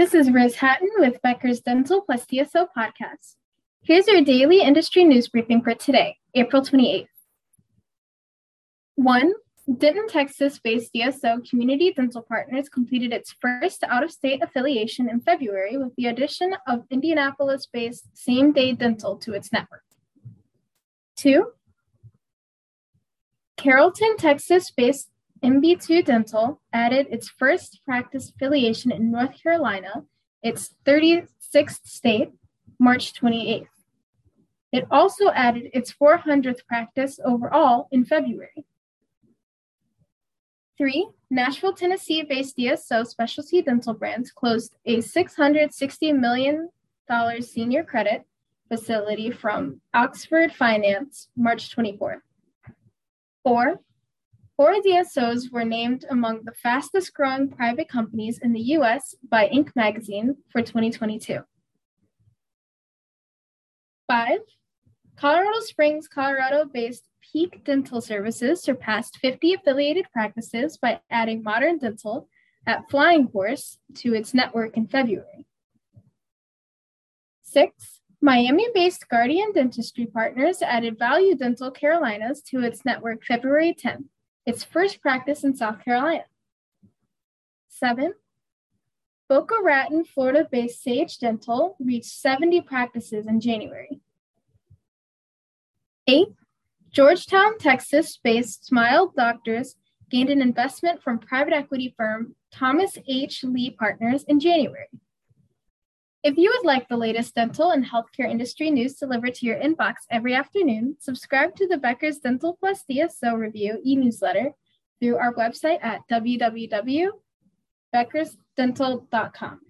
This is Riz Hatton with Becker's Dental Plus DSO podcast. Here's your daily industry news briefing for today, April 28th. 1. Denton, Texas based DSO Community Dental Partners completed its first out of state affiliation in February with the addition of Indianapolis based Same Day Dental to its network. 2. Carrollton, Texas based MB2 Dental added its first practice affiliation in North Carolina, its 36th state, March 28th. It also added its 400th practice overall in February. Three, Nashville, Tennessee based DSO Specialty Dental Brands closed a $660 million senior credit facility from Oxford Finance March 24th. Four, Four DSOs were named among the fastest growing private companies in the US by Inc. magazine for 2022. Five, Colorado Springs, Colorado based Peak Dental Services surpassed 50 affiliated practices by adding Modern Dental at Flying Horse to its network in February. Six, Miami based Guardian Dentistry Partners added Value Dental Carolinas to its network February 10th its first practice in South Carolina. Seven, Boca Raton, Florida based Sage Dental reached 70 practices in January. Eight, Georgetown, Texas based Smile Doctors gained an investment from private equity firm Thomas H. Lee Partners in January. If you would like the latest dental and healthcare industry news delivered to your inbox every afternoon, subscribe to the Becker's Dental Plus DSO Review e newsletter through our website at www.beckersdental.com.